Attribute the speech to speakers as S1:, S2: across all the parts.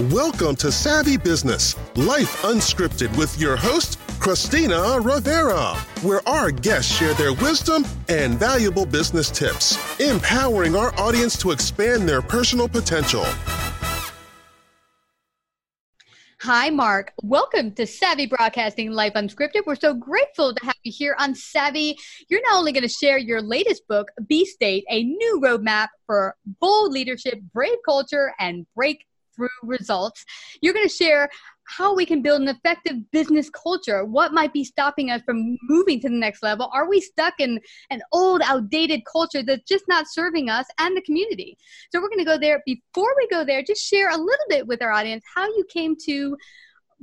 S1: Welcome to Savvy Business, Life Unscripted with your host, Christina Rivera, where our guests share their wisdom and valuable business tips, empowering our audience to expand their personal potential.
S2: Hi, Mark. Welcome to Savvy Broadcasting Life Unscripted. We're so grateful to have you here on Savvy. You're not only going to share your latest book, B State, a new roadmap for bold leadership, brave culture, and break through results. You're going to share how we can build an effective business culture. What might be stopping us from moving to the next level? Are we stuck in an old, outdated culture that's just not serving us and the community? So we're going to go there. Before we go there, just share a little bit with our audience how you came to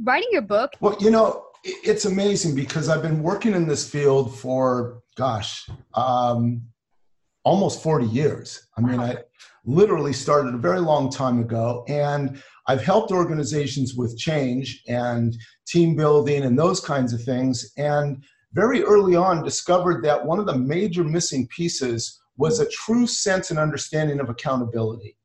S2: writing your book.
S3: Well, you know, it's amazing because I've been working in this field for, gosh, um, almost 40 years. I mean, I literally started a very long time ago. And I've helped organizations with change and team building and those kinds of things. And very early on, discovered that one of the major missing pieces was a true sense and understanding of accountability.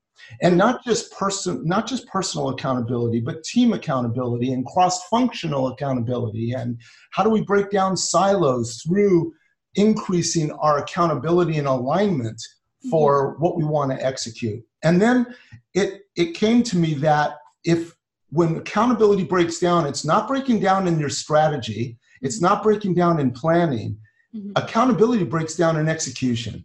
S3: And not just person, not just personal accountability, but team accountability and cross-functional accountability. And how do we break down silos through increasing our accountability and alignment for what we want to execute. And then it it came to me that if when accountability breaks down, it's not breaking down in your strategy, it's not breaking down in planning. Mm-hmm. Accountability breaks down in execution.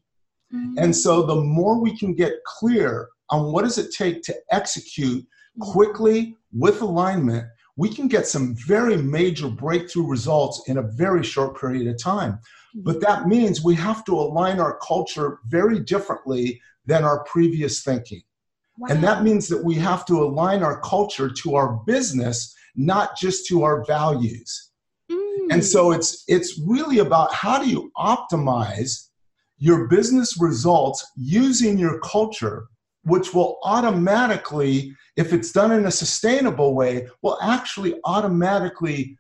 S3: Mm-hmm. And so the more we can get clear on what does it take to execute mm-hmm. quickly with alignment, we can get some very major breakthrough results in a very short period of time. But that means we have to align our culture very differently than our previous thinking. Wow. And that means that we have to align our culture to our business, not just to our values. Mm. And so it's it's really about how do you optimize your business results using your culture, which will automatically, if it's done in a sustainable way, will actually automatically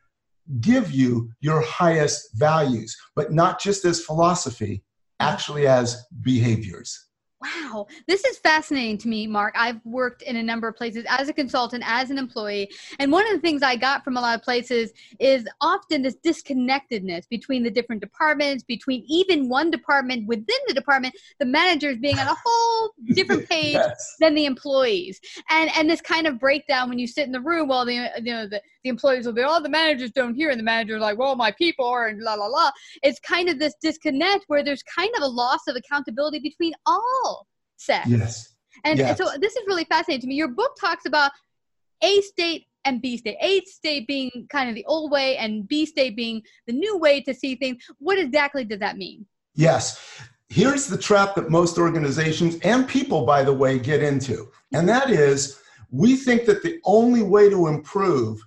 S3: give you your highest values, but not just as philosophy, actually as behaviors.
S2: Wow, this is fascinating to me, Mark. I've worked in a number of places as a consultant, as an employee. And one of the things I got from a lot of places is often this disconnectedness between the different departments, between even one department within the department, the managers being on a whole different page yes. than the employees. And and this kind of breakdown when you sit in the room, well, the you know the, the employees will be, oh, the managers don't hear, and the manager's like, well, my people are, and la la la. It's kind of this disconnect where there's kind of a loss of accountability between all sex.
S3: Yes.
S2: And,
S3: yes.
S2: and so this is really fascinating to me. Your book talks about A state and B state. A state being kind of the old way and B state being the new way to see things. What exactly does that mean?
S3: Yes. Here's the trap that most organizations and people, by the way, get into. And that is we think that the only way to improve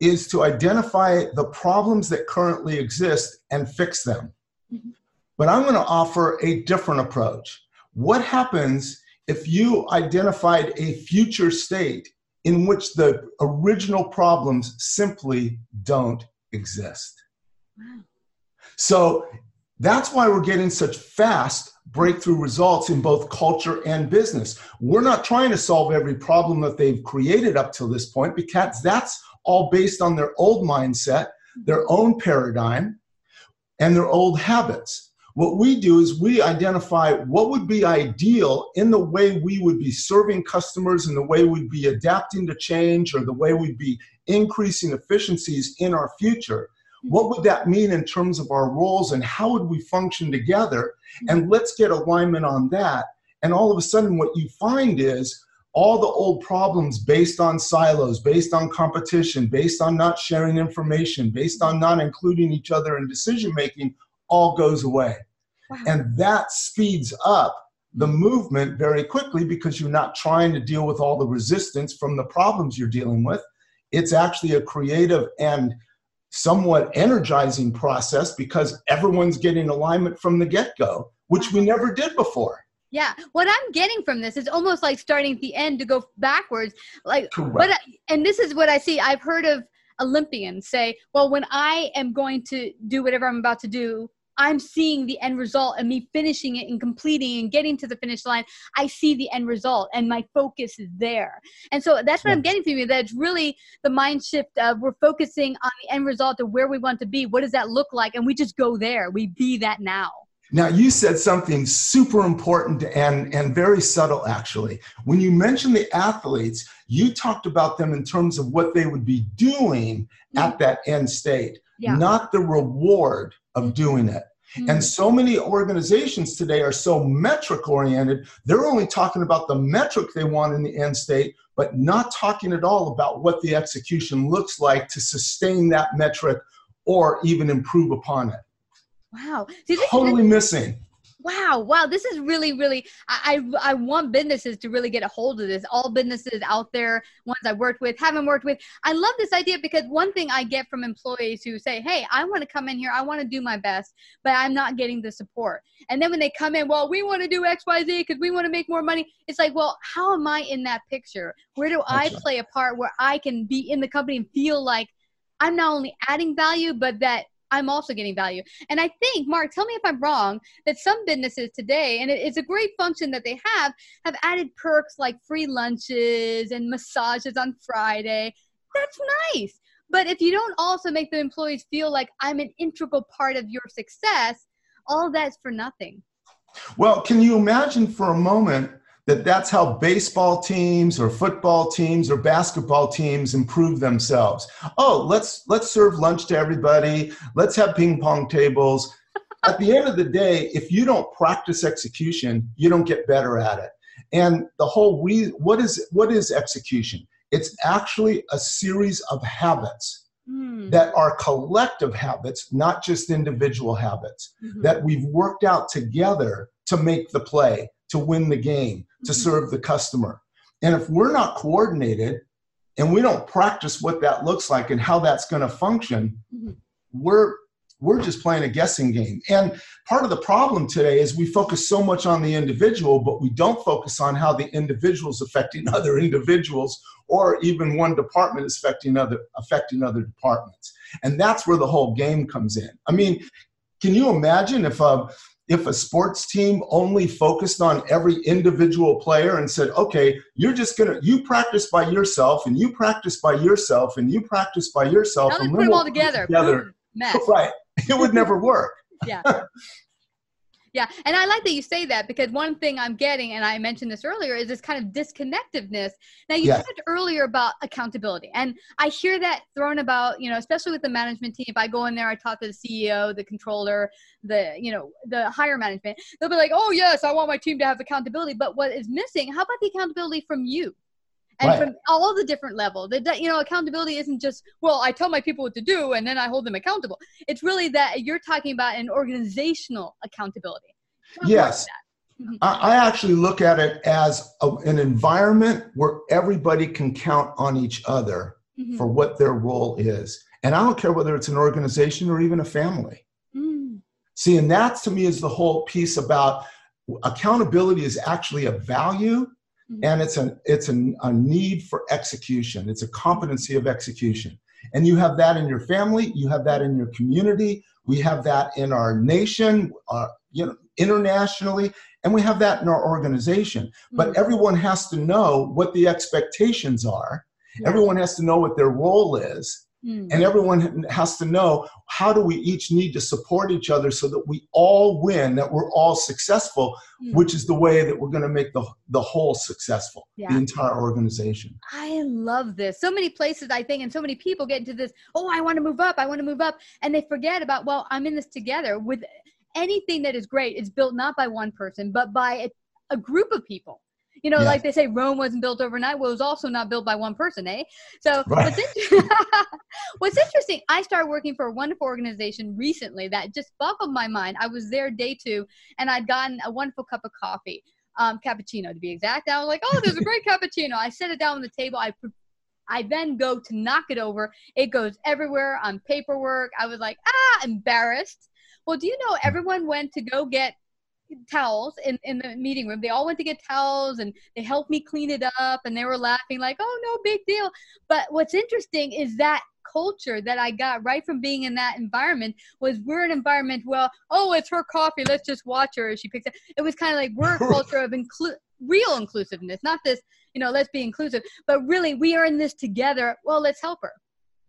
S3: is to identify the problems that currently exist and fix them. Mm-hmm. But I'm going to offer a different approach. What happens if you identified a future state in which the original problems simply don't exist? Wow. So that's why we're getting such fast breakthrough results in both culture and business. We're not trying to solve every problem that they've created up to this point because that's all based on their old mindset, their own paradigm, and their old habits. What we do is we identify what would be ideal in the way we would be serving customers and the way we'd be adapting to change or the way we'd be increasing efficiencies in our future. What would that mean in terms of our roles and how would we function together? And let's get alignment on that. And all of a sudden, what you find is all the old problems based on silos, based on competition, based on not sharing information, based on not including each other in decision making all goes away. Wow. And that speeds up the movement very quickly because you're not trying to deal with all the resistance from the problems you're dealing with. It's actually a creative and somewhat energizing process because everyone's getting alignment from the get go, which we uh-huh. never did before.
S2: Yeah, what I'm getting from this is almost like starting at the end to go backwards. Like, Correct. but and this is what I see. I've heard of Olympians say, "Well, when I am going to do whatever I'm about to do, I'm seeing the end result and me finishing it and completing and getting to the finish line. I see the end result and my focus is there. And so that's what I'm getting from you. That it's really the mind shift of we're focusing on the end result of where we want to be. What does that look like? And we just go there. We be that now.
S3: Now, you said something super important and, and very subtle, actually. When you mentioned the athletes, you talked about them in terms of what they would be doing at mm-hmm. that end state, yeah. not the reward of doing it. Mm-hmm. And so many organizations today are so metric oriented, they're only talking about the metric they want in the end state, but not talking at all about what the execution looks like to sustain that metric or even improve upon it.
S2: Wow.
S3: See, totally missing.
S2: Wow wow this is really really I, I, I want businesses to really get a hold of this. All businesses out there ones I've worked with haven't worked with. I love this idea because one thing i get from employees who say hey i want to come in here. I want to do my best but i'm not getting the support. And then when they come in well we want to do xyz because we want to make more money it's like well how am i in that picture? Where do i play a part where i can be in the company and feel like i'm not only adding value but that I'm also getting value. And I think, Mark, tell me if I'm wrong, that some businesses today, and it's a great function that they have, have added perks like free lunches and massages on Friday. That's nice. But if you don't also make the employees feel like I'm an integral part of your success, all that's for nothing.
S3: Well, can you imagine for a moment that that's how baseball teams or football teams or basketball teams improve themselves. Oh, let's let's serve lunch to everybody. Let's have ping pong tables. at the end of the day, if you don't practice execution, you don't get better at it. And the whole we what is what is execution? It's actually a series of habits mm. that are collective habits, not just individual habits, mm-hmm. that we've worked out together to make the play to win the game, to serve the customer. And if we're not coordinated and we don't practice what that looks like and how that's going to function, mm-hmm. we're we're just playing a guessing game. And part of the problem today is we focus so much on the individual, but we don't focus on how the individual is affecting other individuals or even one department is affecting other affecting other departments. And that's where the whole game comes in. I mean, can you imagine if a if a sports team only focused on every individual player and said, okay, you're just going to, you practice by yourself and you practice by yourself and you practice by yourself.
S2: Now
S3: and
S2: put them all together.
S3: together.
S2: Mess.
S3: Right. It would never work.
S2: yeah. Yeah, and I like that you say that because one thing I'm getting, and I mentioned this earlier, is this kind of disconnectedness. Now, you
S3: Yes.
S2: talked earlier about accountability, and I hear that thrown about, you know, especially with the management team. If I go in there, I talk to the CEO, the controller, the, you know, the higher management. They'll be like, "Oh yes, I want my team to have accountability," but what is missing? How about the accountability from you? And
S3: Right.
S2: from all the different level that you know, accountability isn't just well, I tell my people what to do and then I hold them accountable. It's really that you're talking about an organizational accountability. Talk
S3: Yes. I, I actually look at it as a, an environment where everybody can count on each other.
S2: Mhm.
S3: for what their role is. And I don't care whether it's an organization or even a family.
S2: Mm.
S3: See, and that to me is the whole piece about accountability is actually a value
S2: Mhm.
S3: and it's an it's an, a need for execution. It's a competency of execution. And you have that in your family, you have that in your community, we have that in our nation, uh, you know, internationally, and we have that in our organization. But
S2: Mhm.
S3: everyone has to know what the expectations are.
S2: Yeah.
S3: Everyone has to know what their role is
S2: Mm.
S3: and everyone has to know how do we each need to support each other so that we all win that we're all successful
S2: Mm.
S3: which is the way that we're going to make the, the whole successful
S2: Yeah.
S3: the entire organization
S2: I love this. So many places, I think, and so many people get into this, oh, I want to move up, I want to move up. And they forget about, well, I'm in this together. With anything that is great, it's built not by one person, but by a, a group of people. You know,
S3: Yeah.
S2: like they say, Rome wasn't built overnight. Well, it was also not built by one person, eh? So
S3: Right.
S2: what's, in- what's interesting, I started working for a wonderful organization recently that just boggled my mind. I was there day two, and I'd gotten a wonderful cup of coffee um, cappuccino to be exact. I was like, oh, there's a great cappuccino. I set it down on the table. I pre- I then go to knock it over. It goes everywhere on paperwork. I was like, ah, embarrassed. Well, do you know everyone went to go get towels in, in the meeting room. They all went to get towels and they helped me clean it up and they were laughing like, oh, no big deal. But what's interesting is that culture that I got right from being in that environment was we're an environment, well, oh, it's her coffee. Let's just watch her as she picks it. It was kind of like we're a culture of inclu- real inclusiveness, not this, you know, let's be inclusive, but really we are in this together. Well, let's help her.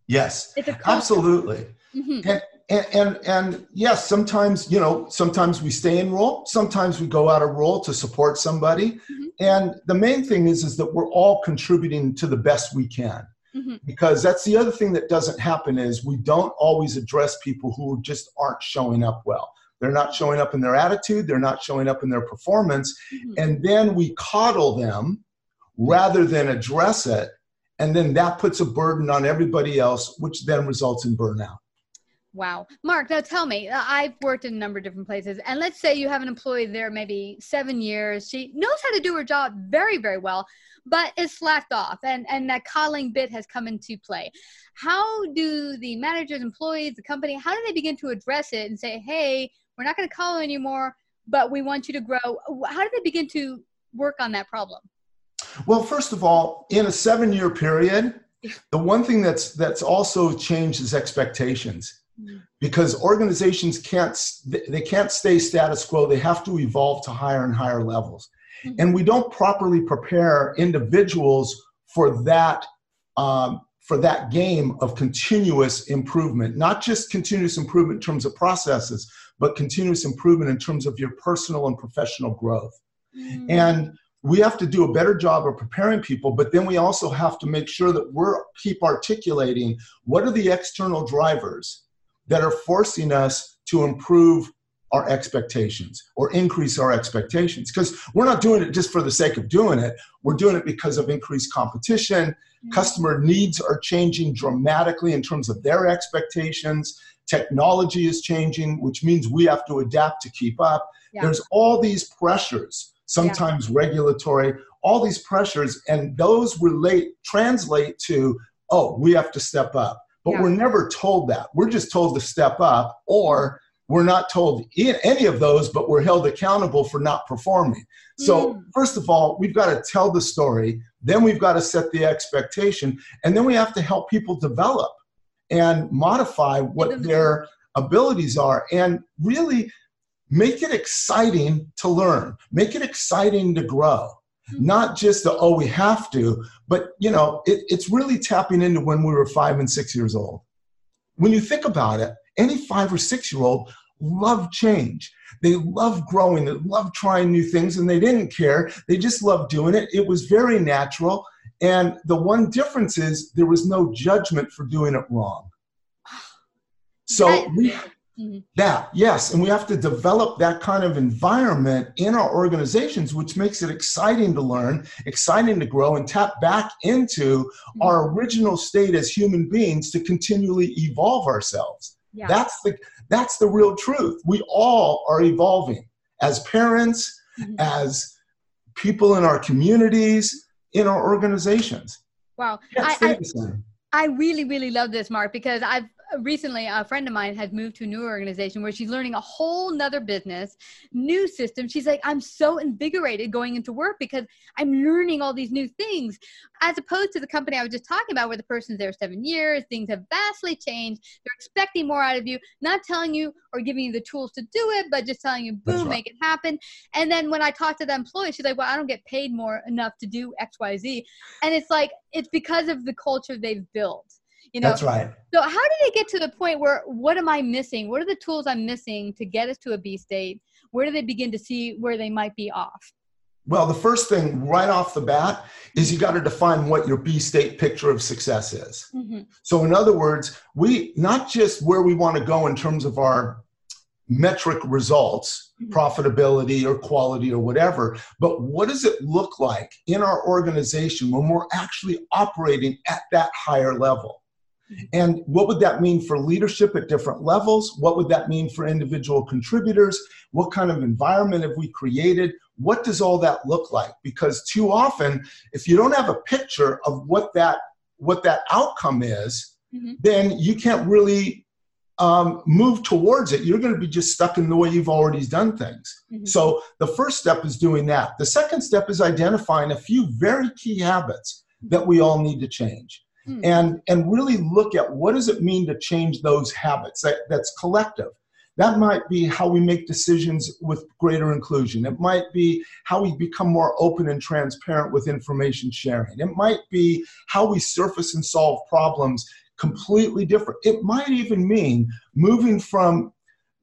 S3: yes
S2: It's a culture.
S3: absolutely
S2: Mhm.
S3: and, and and and yes sometimes you know sometimes we stay in role sometimes we go out of role to support somebody
S2: Mhm.
S3: and the main thing is is that we're all contributing to the best we can
S2: Mhm.
S3: because that's the other thing that doesn't happen is we don't always address people who just aren't showing up well they're not showing up in their attitude they're not showing up in their performance
S2: Mhm.
S3: and then we coddle them rather than address it and then that puts a burden on everybody else which then results in burnout
S2: Wow. Mark, now tell me, uh, I've worked in a number of different places, and let's say you have an employee there maybe seven years. She knows how to do her job very, very well, but is slacked off, and, and that coddling bit has come into play. How do the managers, employees, the company, how do they begin to address it and say, hey, we're not going to coddle anymore, but we want you to grow? How do they begin to work on that problem?
S3: Well, first of all, in a seven-year period, the one thing that's that's also changed is expectations. Because organizations can't they can't stay status quo. They have to evolve to higher and higher levels,
S2: Mhm.
S3: and we don't properly prepare individuals for that. Um, for that game of continuous improvement, not just continuous improvement in terms of processes, but continuous improvement in terms of your personal and professional growth.
S2: Mm.
S3: And we have to do a better job of preparing people, but then we also have to make sure that we're keep articulating what are the external drivers that are forcing us to improve our expectations or increase our expectations. Because we're not doing it just for the sake of doing it. We're doing it because of increased competition.
S2: Mm.
S3: customer needs are changing dramatically in terms of their expectations. Technology is changing which means we have to adapt to keep up.
S2: Yeah.
S3: there's all these pressures sometimes regulatory all these pressures and those relate translate to oh we have to step up but
S2: Yeah.
S3: we're never told that we're just told to step up or we're not told any of those but we're held accountable for not performing so
S2: Mm.
S3: first of all we've got to tell the story then we've got to set the expectation and then we have to help people develop and modify what their abilities are and really make it exciting to learn, make it exciting to grow. Mm-hmm. Not just the, oh, we have to, but you know, it, it's really tapping into when we were five and six years old. When you think about it, any five or six year old love change. They love growing, they love trying new things, and they didn't care. They just loved doing it. It was very natural. And the one difference is there was no judgment for doing it wrong. So we, mm-hmm. that, yes, and we have to develop that kind of environment in our organizations, which makes it exciting to learn, exciting to grow, and tap back into mm-hmm. our original state as human beings to continually evolve ourselves. Yeah. That's the that's the real truth. We all are evolving as parents, mm-hmm. as people in our communities, in our organizations.
S2: Wow. I, I, I really, really love this, Mark, because I've recently a friend of mine has moved to a new organization where she's learning a whole nother business new system. She's like i'm so invigorated going into work because i'm learning all these new things as opposed to the company i was just talking about where the person's there seven years things have vastly changed they're expecting more out of you not telling you or giving you the tools to do it but just telling you boom right. make it happen. And then when i talk to the employee she's like well i don't get paid more enough to do xyz and it's like it's because of the culture they've built you know
S3: that's right.
S2: So how did it get to the point where what am i missing? What are the tools i'm missing to get us to a b state? Where do they begin to see where they might be off?
S3: Well the first thing right off the bat is you got to define what your b state picture of success is. Mm-hmm. so in other words we not just where we want to go in terms of our metric results mm-hmm. profitability or quality or whatever but what does it look like in our organization when we're actually operating at that higher level and what would that mean for leadership at different levels? What would that mean for individual contributors? What kind of environment have we created? What does all that look like? Because too often, if you don't have a picture of what that what that outcome is, mm-hmm. then you can't really um, move towards it. You're going to be just stuck in the way you've already done things. Mm-hmm. So the first step is doing that. The second step is identifying a few very key habits that we all need to change hmm. and and really look at what does it mean to change those habits that, that's collective. That might be how we make decisions with greater inclusion. It might be how we become more open and transparent with information sharing. It might be how we surface and solve problems completely different. It might even mean moving from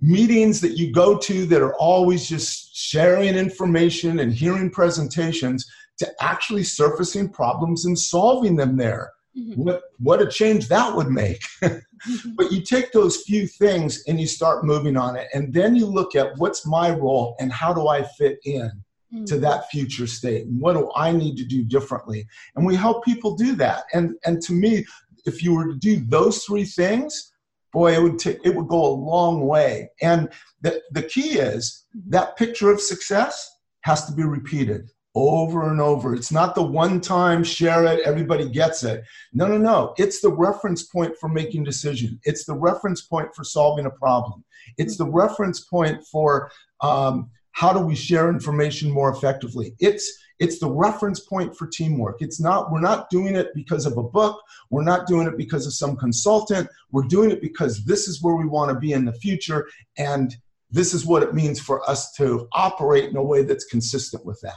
S3: meetings that you go to that are always just sharing information and hearing presentations to actually surfacing problems and solving them there Mm-hmm. What what a change that would make. but you take those few things and you start moving on it, and then you look at what's my role and how do I fit in mm-hmm. to that future state, and what do I need to do differently, and we help people do that. And and to me, if you were to do those three things, boy, it would take it would go a long way. And the the key is mm-hmm. that picture of success has to be repeated over and over. It's not the one time share it, everybody gets it. No, no, no. It's the reference point for making decision. It's the reference point for solving a problem. It's the reference point for um, how do we share information more effectively. It's it's the reference point for teamwork. It's not we're not doing it because of a book. We're not doing it because of some consultant. We're doing it because this is where we want to be in the future and this is what it means for us to operate in a way that's consistent with that.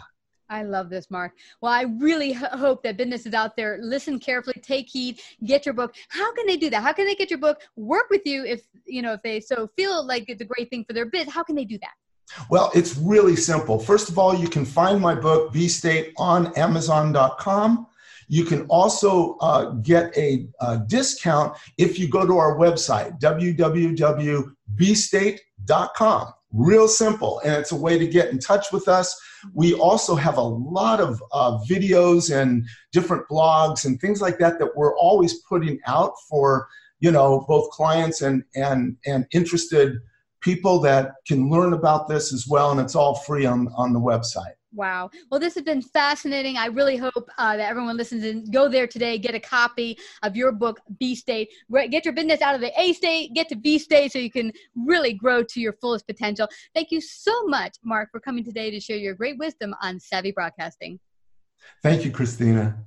S2: I love this, Mark. Well, I really h- hope that businesses out there listen carefully, take heed, get your book. How can they do that? How can they get your book? Work with you if you know if they so feel like it's a great thing for their biz. How can they do that?
S3: Well, it's really simple. First of all, you can find my book, B State, on Amazon.com. You can also uh, get a, a discount if you go to our website, www.bstate.com. Real simple, and it's a way to get in touch with us. We also have a lot of uh, videos and different blogs and things like that that we're always putting out for you know both clients and and and interested people that can learn about this as well, and it's all free on on the website.
S2: Wow. Well, this has been fascinating. I really hope uh, that everyone listens and go there today, get a copy of your book, B State. Get your business out of the A state, get to B state so you can really grow to your fullest potential. Thank you so much, Mark, for coming today to share your great wisdom on Savvy Broadcasting.
S3: Thank you, Christina.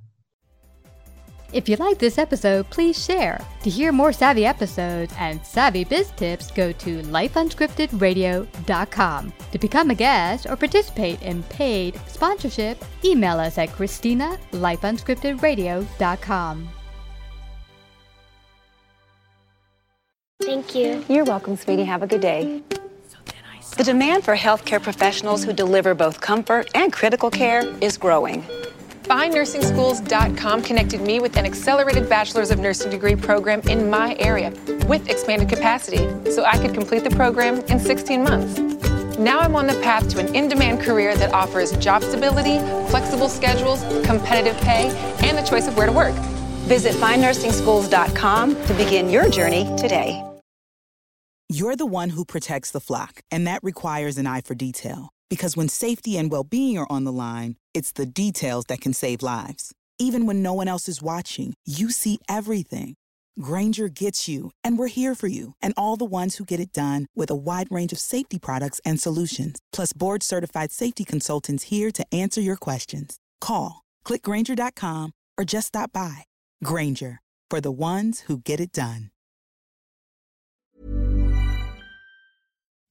S2: If you like this episode, please share. To hear more savvy episodes and savvy biz tips, go to lifeunscriptedradio.com. To become a guest or participate in paid sponsorship, email us at Christina lifeunscriptedradio.com.
S4: Thank you.
S5: You're welcome, sweetie. Have a good day. The demand for healthcare professionals who deliver both comfort and critical care is growing.
S6: FindNursingSchools.com connected me with an accelerated Bachelor's of Nursing degree program in my area with expanded capacity, so I could complete the program in 16 months. Now I'm on the path to an in demand career that offers job stability, flexible schedules, competitive pay, and the choice of where to work.
S5: Visit FindNursingSchools.com to begin your journey today.
S7: You're the one who protects the flock, and that requires an eye for detail. Because when safety and well being are on the line, it's the details that can save lives. Even when no one else is watching, you see everything. Grainger gets you, and we're here for you and all the ones who get it done with a wide range of safety products and solutions, plus board certified safety consultants here to answer your questions. Call, clickgranger.com, or just stop by. Grainger, for the ones who get it done.